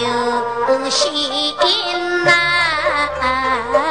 有心呐。